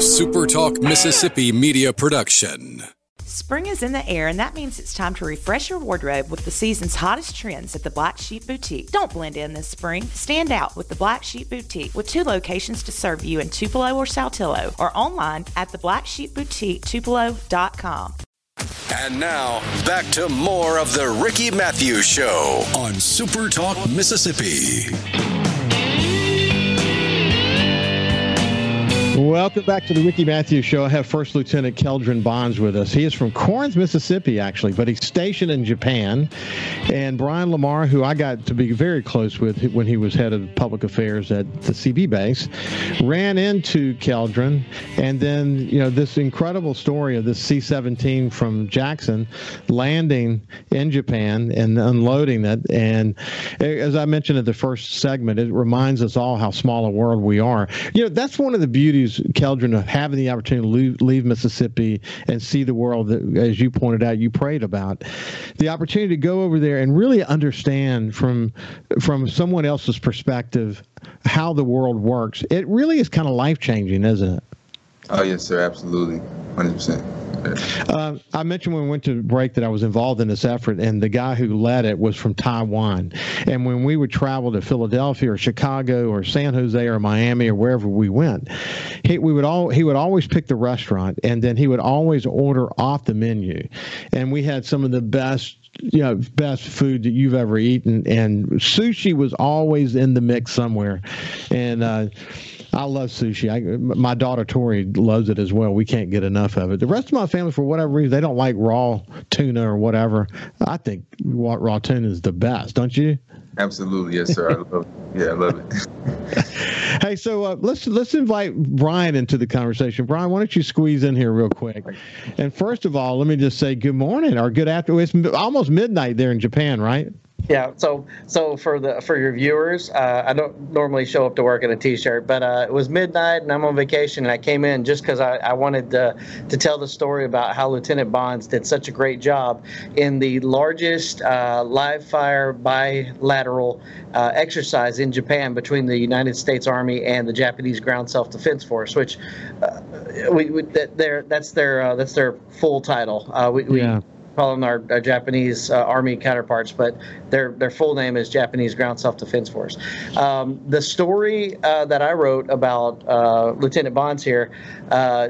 A SuperTalk Mississippi media production. Spring is in the air, and that means it's time to refresh your wardrobe with the season's hottest trends at the Black Sheep Boutique. Don't blend in this spring. Stand out with the Black Sheep Boutique with two locations to serve you in Tupelo or Saltillo or online at the Black Sheep Boutique theblacksheepboutique.tupelo.com. And now, back to more of the Ricky Mathews Show on SuperTalk Mississippi. Welcome back to the Ricky Mathews Show. I have First Lieutenant Keldron Bonds with us. He is from Corinth, Mississippi, actually, but he's stationed in Japan. And Brian Lamar, who I got to be very close with when he was head of public affairs at the Seabee base, ran into Keldron. And then, you know, this incredible story of this C 17 from Jackson landing in Japan and unloading it. And as I mentioned at the first segment, it reminds us all how small a world we are. You know, that's one of the beauties Keldron, of having the opportunity to leave, leave, Mississippi and see the world that, as you pointed out, you prayed about. The opportunity to go over there and really understand from from someone else's perspective how the world works. It really is kind of life changing, isn't it? Oh yes, sir. Absolutely, hundred percent. Uh, I mentioned when we went to break that I was involved in this effort, and the guy who led it was from Taiwan. And when we would travel to Philadelphia or Chicago or San Jose or Miami or wherever we went, he we would all he would always pick the restaurant, and then he would always order off the menu. And we had some of the best you know best food that you've ever eaten and sushi was always in the mix somewhere and uh I love sushi. I, my daughter Tori loves it as well. We can't get enough of it. The rest of my family, for whatever reason, they don't like raw tuna or whatever. I think raw tuna is the best, don't you? Absolutely, yes, sir. I love, yeah, I love it. hey, so uh, let's let's invite Brian into the conversation. Brian, why don't you squeeze in here real quick? And first of all, let me just say good morning or good afternoon. It's almost midnight there in Japan, right? Yeah. So so for the for your viewers, uh, I don't normally show up to work in a t-shirt, but uh, it was midnight and I'm on vacation and I came in just because I, I wanted to, to tell the story about how Lieutenant Bonds did such a great job in the largest uh, live fire bilateral uh, exercise in Japan between the United States Army and the Japanese Ground Self Defense Force, which uh, we, we that, that's their uh, that's their full title. we, yeah. Call them our, our Japanese uh, Army counterparts, but their their full name is Japanese Ground Self Defense Force. Um, the story uh, that I wrote about uh, Lieutenant Bonds here, uh,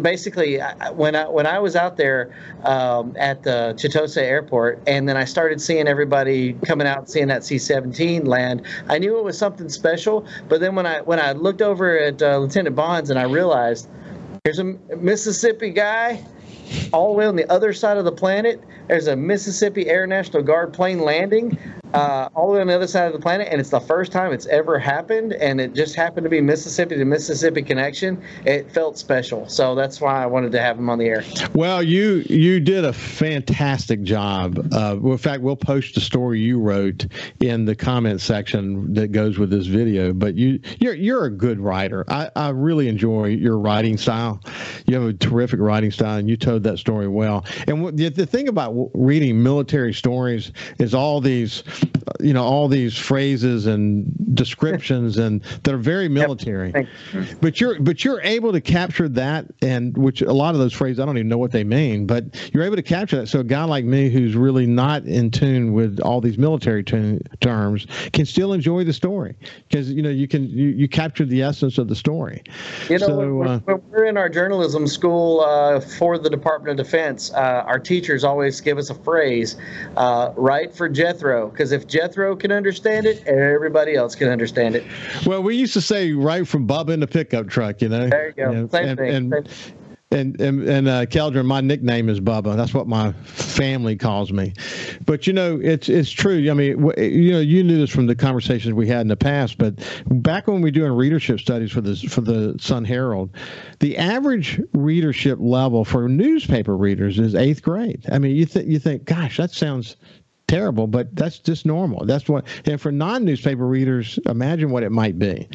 basically, when I when I was out there um, at the Chitose Airport, and then I started seeing everybody coming out, seeing that C-17 land, I knew it was something special. But then when I when I looked over at uh, Lieutenant Bonds, and I realized. Here's a Mississippi guy all the way on the other side of the planet. There's a Mississippi Air National Guard plane landing uh, all the way on the other side of the planet, and it's the first time it's ever happened. And it just happened to be Mississippi to Mississippi connection. It felt special, so that's why I wanted to have him on the air. Well, you you did a fantastic job. Uh, in fact, we'll post the story you wrote in the comment section that goes with this video. But you you're you're a good writer. I, I really enjoy your writing style. You have a terrific writing style, and you told that story well. And the, the thing about reading military stories is all these you know all these phrases and descriptions and that are very military. Yep. but you're but you're able to capture that and which a lot of those phrases i don't even know what they mean but you're able to capture that. So a guy like me who's really not in tune with all these military t- terms can still enjoy the story because you know you can you, you capture the essence of the story. You know so, when, uh, when, we're in our journalism school uh, for the department of defense uh, our teachers always give us a phrase uh, write for jethro because if Jethro can understand it, everybody else can understand it. Well, we used to say right from Bubba in the pickup truck, you know. There you go. You know, Same and, thing. And, Same. And and, and uh, Keldron, my nickname is Bubba. That's what my family calls me. But you know, it's it's true. I mean, you know, you knew this from the conversations we had in the past. But back when we were doing readership studies for the for the Sun Herald, the average readership level for newspaper readers is eighth grade. I mean, you think you think, gosh, that sounds terrible, but that's just normal. That's what, and for non-newspaper readers, imagine what it might be.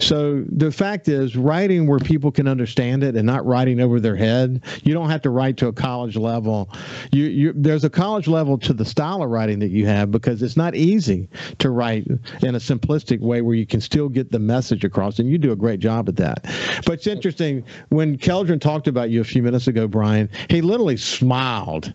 So the fact is, writing where people can understand it and not writing over their head. You don't have to write to a college level. You, you there's a college level to the style of writing that you have because it's not easy to write in a simplistic way where you can still get the message across, and you do a great job at that. But it's interesting when Keldron talked about you a few minutes ago, Brian. He literally smiled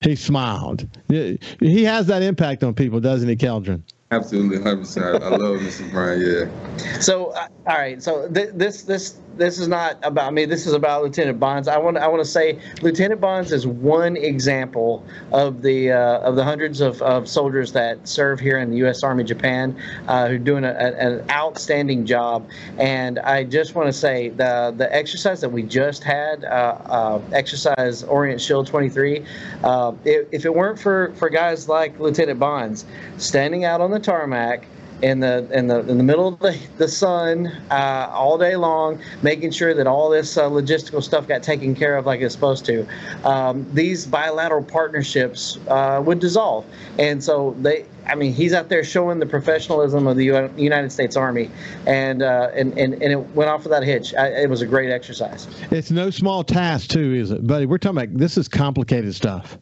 he smiled. He has that impact on people, doesn't he, Keldron? Absolutely, hundred percent. I love Mrs. Bryan. Yeah. So, uh, all right. So th- this this this is not about me. This is about Lieutenant Bonds. I want I want to say Lieutenant Bonds is one example of the uh, of the hundreds of, of soldiers that serve here in the U.S. Army Japan uh, who are doing a, a, an outstanding job. And I just want to say the the exercise that we just had, uh, uh exercise Orient Shield 23. Uh, if, if it weren't for for guys like Lieutenant Bonds standing out on the tarmac in the in the in the middle of the, the sun uh, all day long, making sure that all this uh, logistical stuff got taken care of like it's supposed to. Um, these bilateral partnerships uh, would dissolve, and so they. I mean, he's out there showing the professionalism of the U- United States Army, and, uh, and and and it went off without a hitch. I, it was a great exercise. It's no small task, too, is it, buddy? We're talking about this is complicated stuff.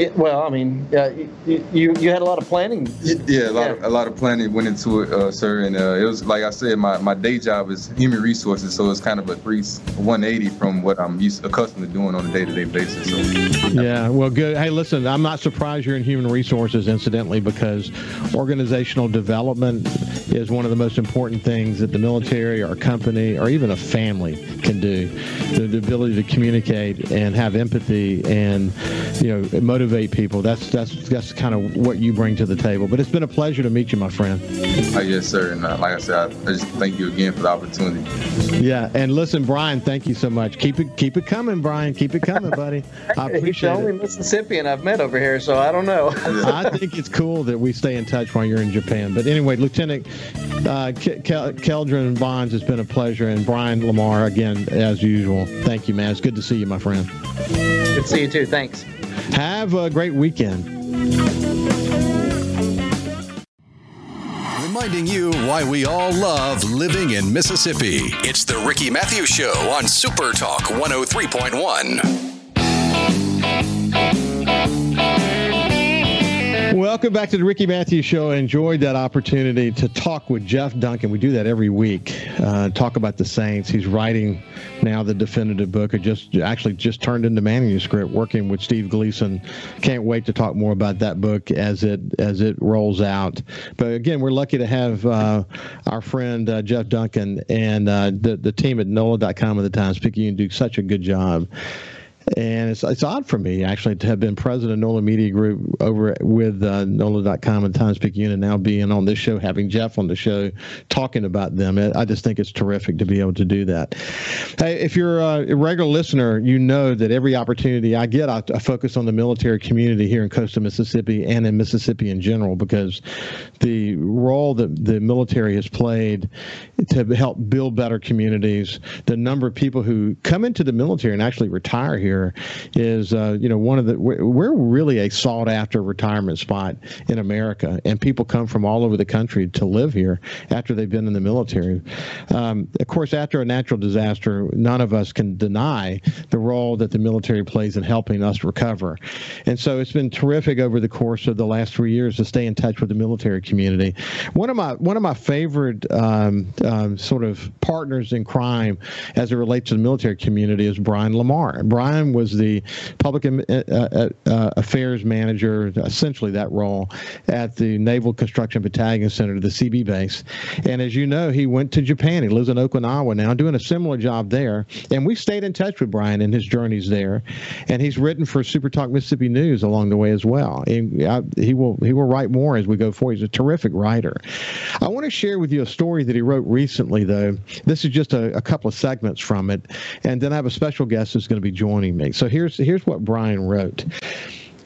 It, well, I mean, uh, you, you you had a lot of planning. Yeah, a lot, yeah. Of, a lot of planning went into it, uh, sir. And uh, it was like I said, my, my day job is human resources, so it's kind of a three 180 from what I'm used accustomed to doing on a day to day basis. So. Yeah, well, good. Hey, listen, I'm not surprised you're in human resources, incidentally, because organizational development is one of the most important things that the military or a company or even a family can do. The, the ability to communicate and have empathy and you know motivate people. That's that's that's kind of what you bring to the table. But it's been a pleasure to meet you, my friend. Uh, yes, sir. And uh, like I said, I, I, just thank you again for the opportunity. Yeah, and listen, Brian, thank you so much. Keep it keep it coming, Brian. Keep it coming, buddy. I appreciate He's the only it. Mississippian I've met over here, so I don't know. I think it's cool that we stay in touch while you're in Japan. But anyway, Lieutenant uh, Keldron Bonds, it's been a pleasure, and Brian Lamar again as usual. Thank you, man. It's good to see you, my friend. Good to see you too. Thanks. Have a great weekend. Reminding you why we all love living in Mississippi. It's the Ricky Mathews Show on Super Talk 103.1. Welcome back to the Ricky Mathews Show. I enjoyed that opportunity to talk with Jeff Duncan. We do that every week. Uh, talk about the Saints. He's writing now the definitive book. It just actually just turned into manuscript. Working with Steve Gleason. Can't wait to talk more about that book as it as it rolls out. But again, we're lucky to have uh, our friend uh, Jeff Duncan and uh, the the team at NOLA.com at the Times Picayune do such a good job and it's, it's odd for me actually to have been president of NOLA Media Group over with uh, NOLA.com and Times Picayune, and now being on this show, having Jeff on the show, talking about them. I just think it's terrific to be able to do that. Hey, if you're a regular listener, you know that every opportunity I get, I, I focus on the military community here in coastal Mississippi and in Mississippi in general, because the role that the military has played to help build better communities, the number of people who come into the military and actually retire here here is, uh, you know, one of the we're, really a sought after retirement spot in America, and people come from all over the country to live here after they've been in the military. Um, of course, after a natural disaster, none of us can deny the role that the military plays in helping us recover, and so it's been terrific over the course of the last three years to stay in touch with the military community. One of my one of my favorite um, um, sort of partners in crime as it relates to the military community is Brian Lamar. Brian time was the public uh, uh, uh, affairs manager, essentially that role, at the Naval Construction Battalion Center, the Seabee base. And as you know, he went to Japan. He lives in Okinawa now, doing a similar job there. And we stayed in touch with Brian in his journeys there. And he's written for Super Talk Mississippi News along the way as well. And I, he will he will write more as we go forward. He's a terrific writer. I want to share with you a story that he wrote recently, though. This is just a, a couple of segments from it, and then I have a special guest who's going to be joining me. So here's here's what Brian wrote.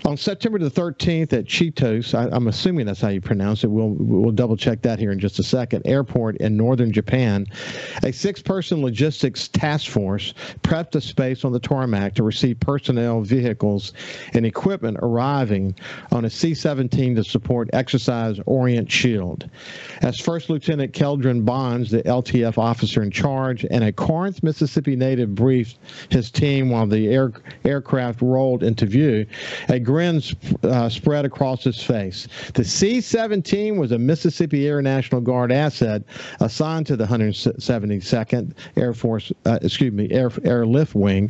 On September the 13th at Chitos, I, am assuming that's how you pronounce it. We'll we'll double check that here in just a second. Airport in northern Japan, a six-person logistics task force prepped a space on the tarmac to receive personnel, vehicles, and equipment arriving on a C-17 to support Exercise Orient Shield. As First Lieutenant Keldron Bonds, the LTF officer in charge, and a Corinth, Mississippi native briefed his team while the air, aircraft rolled into view. A grin uh, spread across his face. The C 17 was a Mississippi Air National Guard asset assigned to the 172nd Air Force, uh, excuse me, Air, Airlift Wing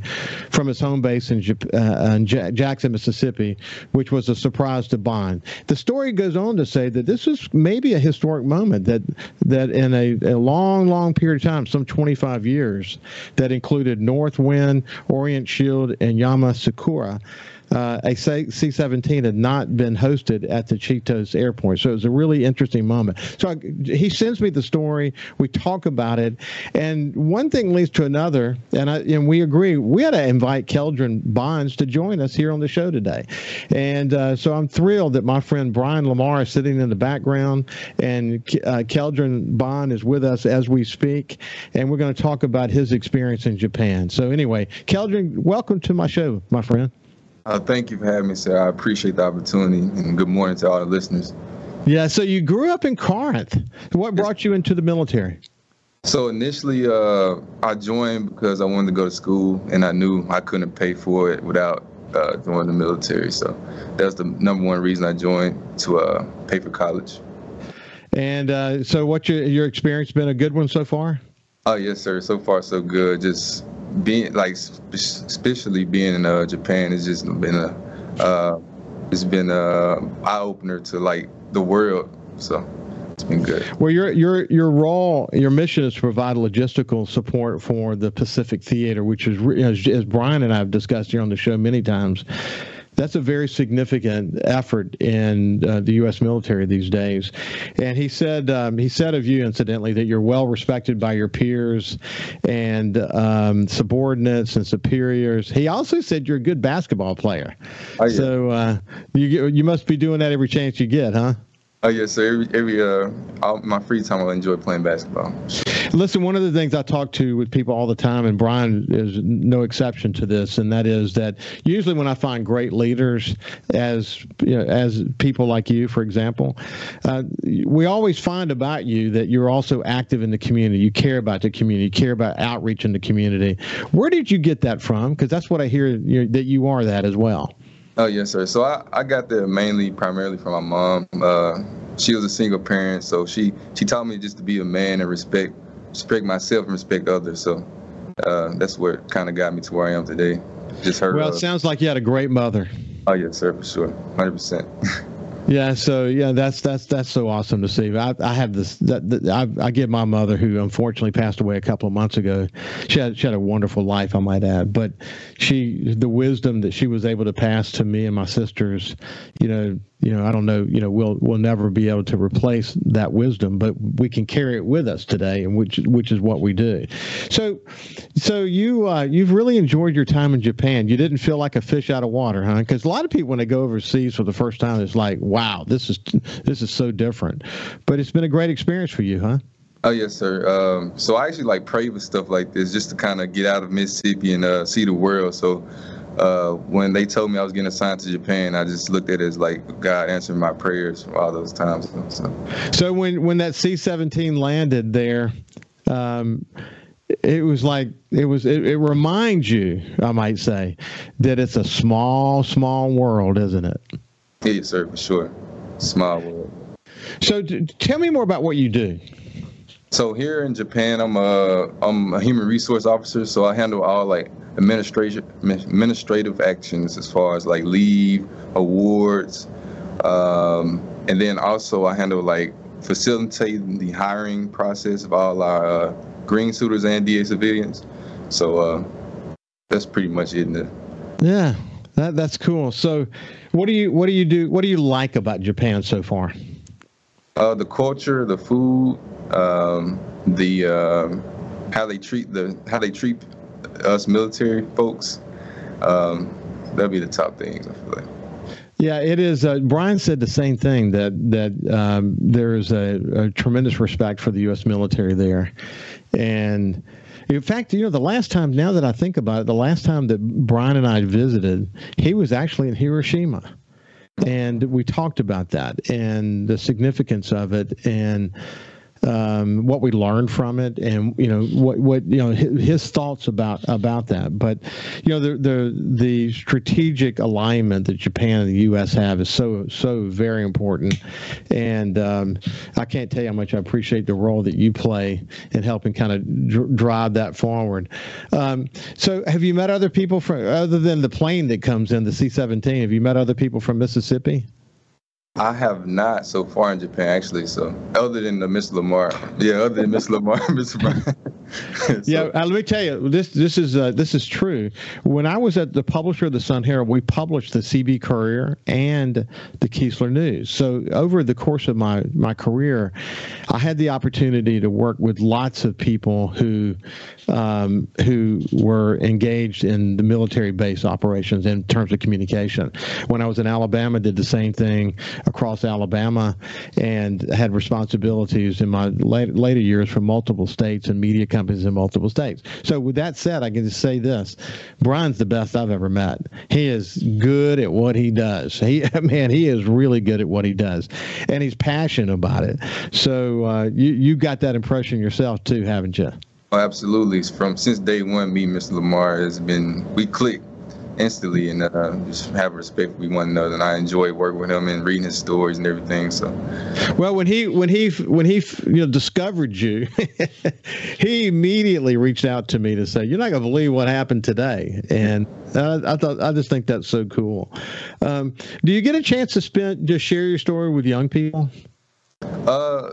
from its home base in, uh, in Jackson, Mississippi, which was a surprise to Bond. The story goes on to say that this was maybe a historic moment that, that in a, a long, long period of time, some 25 years, that included North Wind, Orient Shield, and Yamasakura uh, a C 17 had not been hosted at the Chitos airport. So it was a really interesting moment. So I, he sends me the story. We talk about it. And one thing leads to another. And, I, and we agree we had to invite Keldron Bonds to join us here on the show today. And uh, so I'm thrilled that my friend Brian Lamar is sitting in the background and uh, Keldron Bond is with us as we speak. And we're going to talk about his experience in Japan. So, anyway, Keldron, welcome to my show, my friend. Uh, thank you for having me, sir. I appreciate the opportunity, and good morning to all the listeners. Yeah, so you grew up in Corinth. What brought you into the military? So initially, uh, I joined because I wanted to go to school, and I knew I couldn't pay for it without uh, joining the military. So that's the number one reason I joined to uh, pay for college. And uh, so, what's your your experience been a good one so far? Oh yes, sir. So far, so good. Just being like especially being in uh, Japan has just been a uh, it's been a eye opener to like the world. So it's been good. Well, your your your role, your mission is to provide logistical support for the Pacific Theater, which is as, as Brian and I have discussed here on the show many times that's a very significant effort in uh, the U.S. military these days. And he said um, he said of you, incidentally, that you're well respected by your peers and um, subordinates and superiors. He also said you're a good basketball player. Oh, yeah. So uh, you you must be doing that every chance you get, huh? Oh yes, sir. Every, every uh, all, my free time, I enjoy playing basketball. Listen, one of the things I talk to with people all the time, and Brian is no exception to this, and that is that usually when I find great leaders, as you know, as people like you, for example, uh, we always find about you that you're also active in the community. You care about the community. You care about outreach in the community. Where did you get that from? Because that's what I hear you know, that you are that as well. Oh yes, sir. So I, I got that mainly primarily from my mom. Uh, she was a single parent, so she she taught me just to be a man and respect respect myself and respect others. So uh, that's what kind of got me to where I am today. Just heard. Well, it uh, sounds like you had a great mother. Oh yes, sir, for sure, hundred percent. Yeah, so yeah, that's that's that's so awesome to see. I, I have this that, that I, I give my mother, who unfortunately passed away a couple of months ago. She had she had a wonderful life, I might add, but she the wisdom that she was able to pass to me and my sisters, you know, you know, I don't know, you know, we'll we'll never be able to replace that wisdom, but we can carry it with us today, and which which is what we do. So, so you uh, you've really enjoyed your time in Japan. You didn't feel like a fish out of water, huh? Because a lot of people when they go overseas for the first time, it's like, wow, this is this is so different. But it's been a great experience for you, huh? Oh yes, sir. Um, so I actually like pray for stuff like this just to kind of get out of Mississippi and uh, see the world. So uh, when they told me I was getting assigned to Japan, I just looked at it as like God answering my prayers all those times. So, so when when that C-17 landed there, um, it was like it was. It, it reminds you, I might say, that it's a small, small world, isn't it? Yes, sir, for sure. Small world. So, t- tell me more about what you do. So here in Japan, I'm a I'm a human resource officer. So I handle all like administration administrative actions as far as like leave, awards, um, and then also I handle like facilitating the hiring process of all our uh, green suitors and DA civilians. So uh, that's pretty much it. yeah, that that's cool. So, what do you what do you do? What do you like about Japan so far? Uh, the culture, the food, um, the uh, how they treat the how they treat us military folks. Um, that'll be the top things I feel like. Yeah, it is. Uh, Brian said the same thing that that um, there is a, a, tremendous respect for the U.S. military there, and in fact, you know, the last time now that I think about it, the last time that Brian and I visited, he was actually in Hiroshima, and we talked about that and the significance of it and um, what we learned from it, and you know what what you know his, his, thoughts about about that. But you know the the the strategic alignment that Japan and the U.S. have is so so very important, and um, I can't tell you how much I appreciate the role that you play in helping kind of dr- drive that forward. Um, so, have you met other people from other than the plane that comes in the C-17? Have you met other people from Mississippi? I have not so far in Japan actually. So other than the Miss Lamar, yeah, other than Miss Lamar, Miss Brown. so. Yeah, uh, let me tell you, this this is uh, this is true. When I was at the publisher of the Sun Herald, we published the Seabee Courier and the Keesler News. So over the course of my my career, I had the opportunity to work with lots of people who um, who were engaged in the military base operations in terms of communication. When I was in Alabama, did the same thing across Alabama and had responsibilities in my late, later years for multiple states and media companies in multiple states. So, with that said, I can just say this Brian's the best I've ever met. He is good at what he does. He, man, he is really good at what he does, and he's passionate about it. So, uh, you, you got that impression yourself, too, haven't you? Oh, absolutely. From since day one, me, Mr. Lamar, has been we click instantly and uh, just have respect for one another. And I enjoy working with him and reading his stories and everything. So, well, when he when he when he you know discovered you, he immediately reached out to me to say, "You're not going to believe what happened today." And I, I, thought I just think that's so cool. Um, do you get a chance to spend just share your story with young people? Uh,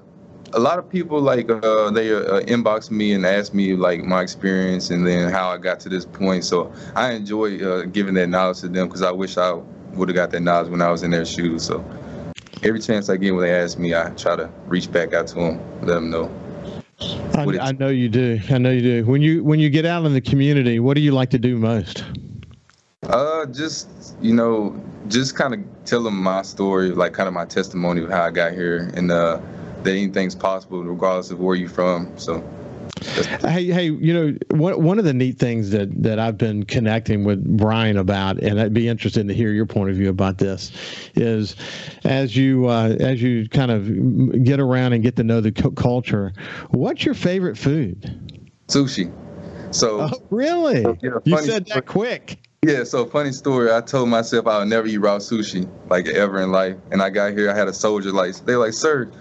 a lot of people like uh, they uh, inbox me and ask me like my experience and then how I got to this point. So I enjoy uh, giving that knowledge to them because I wish I would have got that knowledge when I was in their shoes. So every chance I get when they ask me, I try to reach back out to them, let them know. I, I know you do. I know you do. When you when you get out in the community, what do you like to do most? Uh, just you know, just kind of tell them my story, like kind of my testimony of how I got here, and uh, that anything's possible regardless of where you're from. So. Hey, hey, you know, one one of the neat things that that I've been connecting with Brian about, and I'd be interested to hear your point of view about this, is as you uh, as you kind of get around and get to know the culture, what's your favorite food? Sushi. So oh, really, yeah, you said that quick. Yeah, so funny story. I told myself I would never eat raw sushi like ever in life, and I got here. I had a soldier like they like, sir,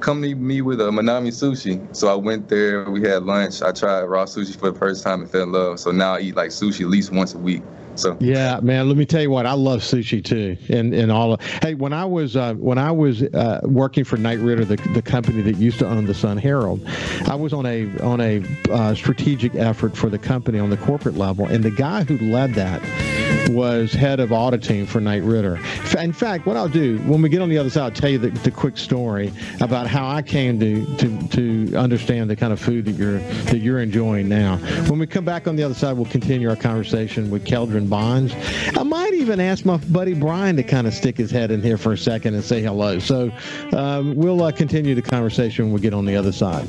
come meet me with a Manami Sushi. So I went there. We had lunch. I tried raw sushi for the first time and fell in love. So now I eat like sushi at least once a week. So yeah, man. Let me tell you what. I love sushi too, and and all. Of, hey, when I was uh, when I was uh, working for Knight Ridder, the, the company that used to own the Sun Herald, I was on a on a uh, strategic effort for the company on the corporate level, and the guy who led that was head of auditing for Knight Ridder. In fact, what I'll do when we get on the other side, I'll tell you the, the quick story about how I came to, to to understand the kind of food that you're that you're enjoying now. When we come back on the other side, we'll continue our conversation with Keldron Bonds. I might even ask my buddy Brian to kind of stick his head in here for a second and say hello. So um, we'll uh, continue the conversation when we get on the other side.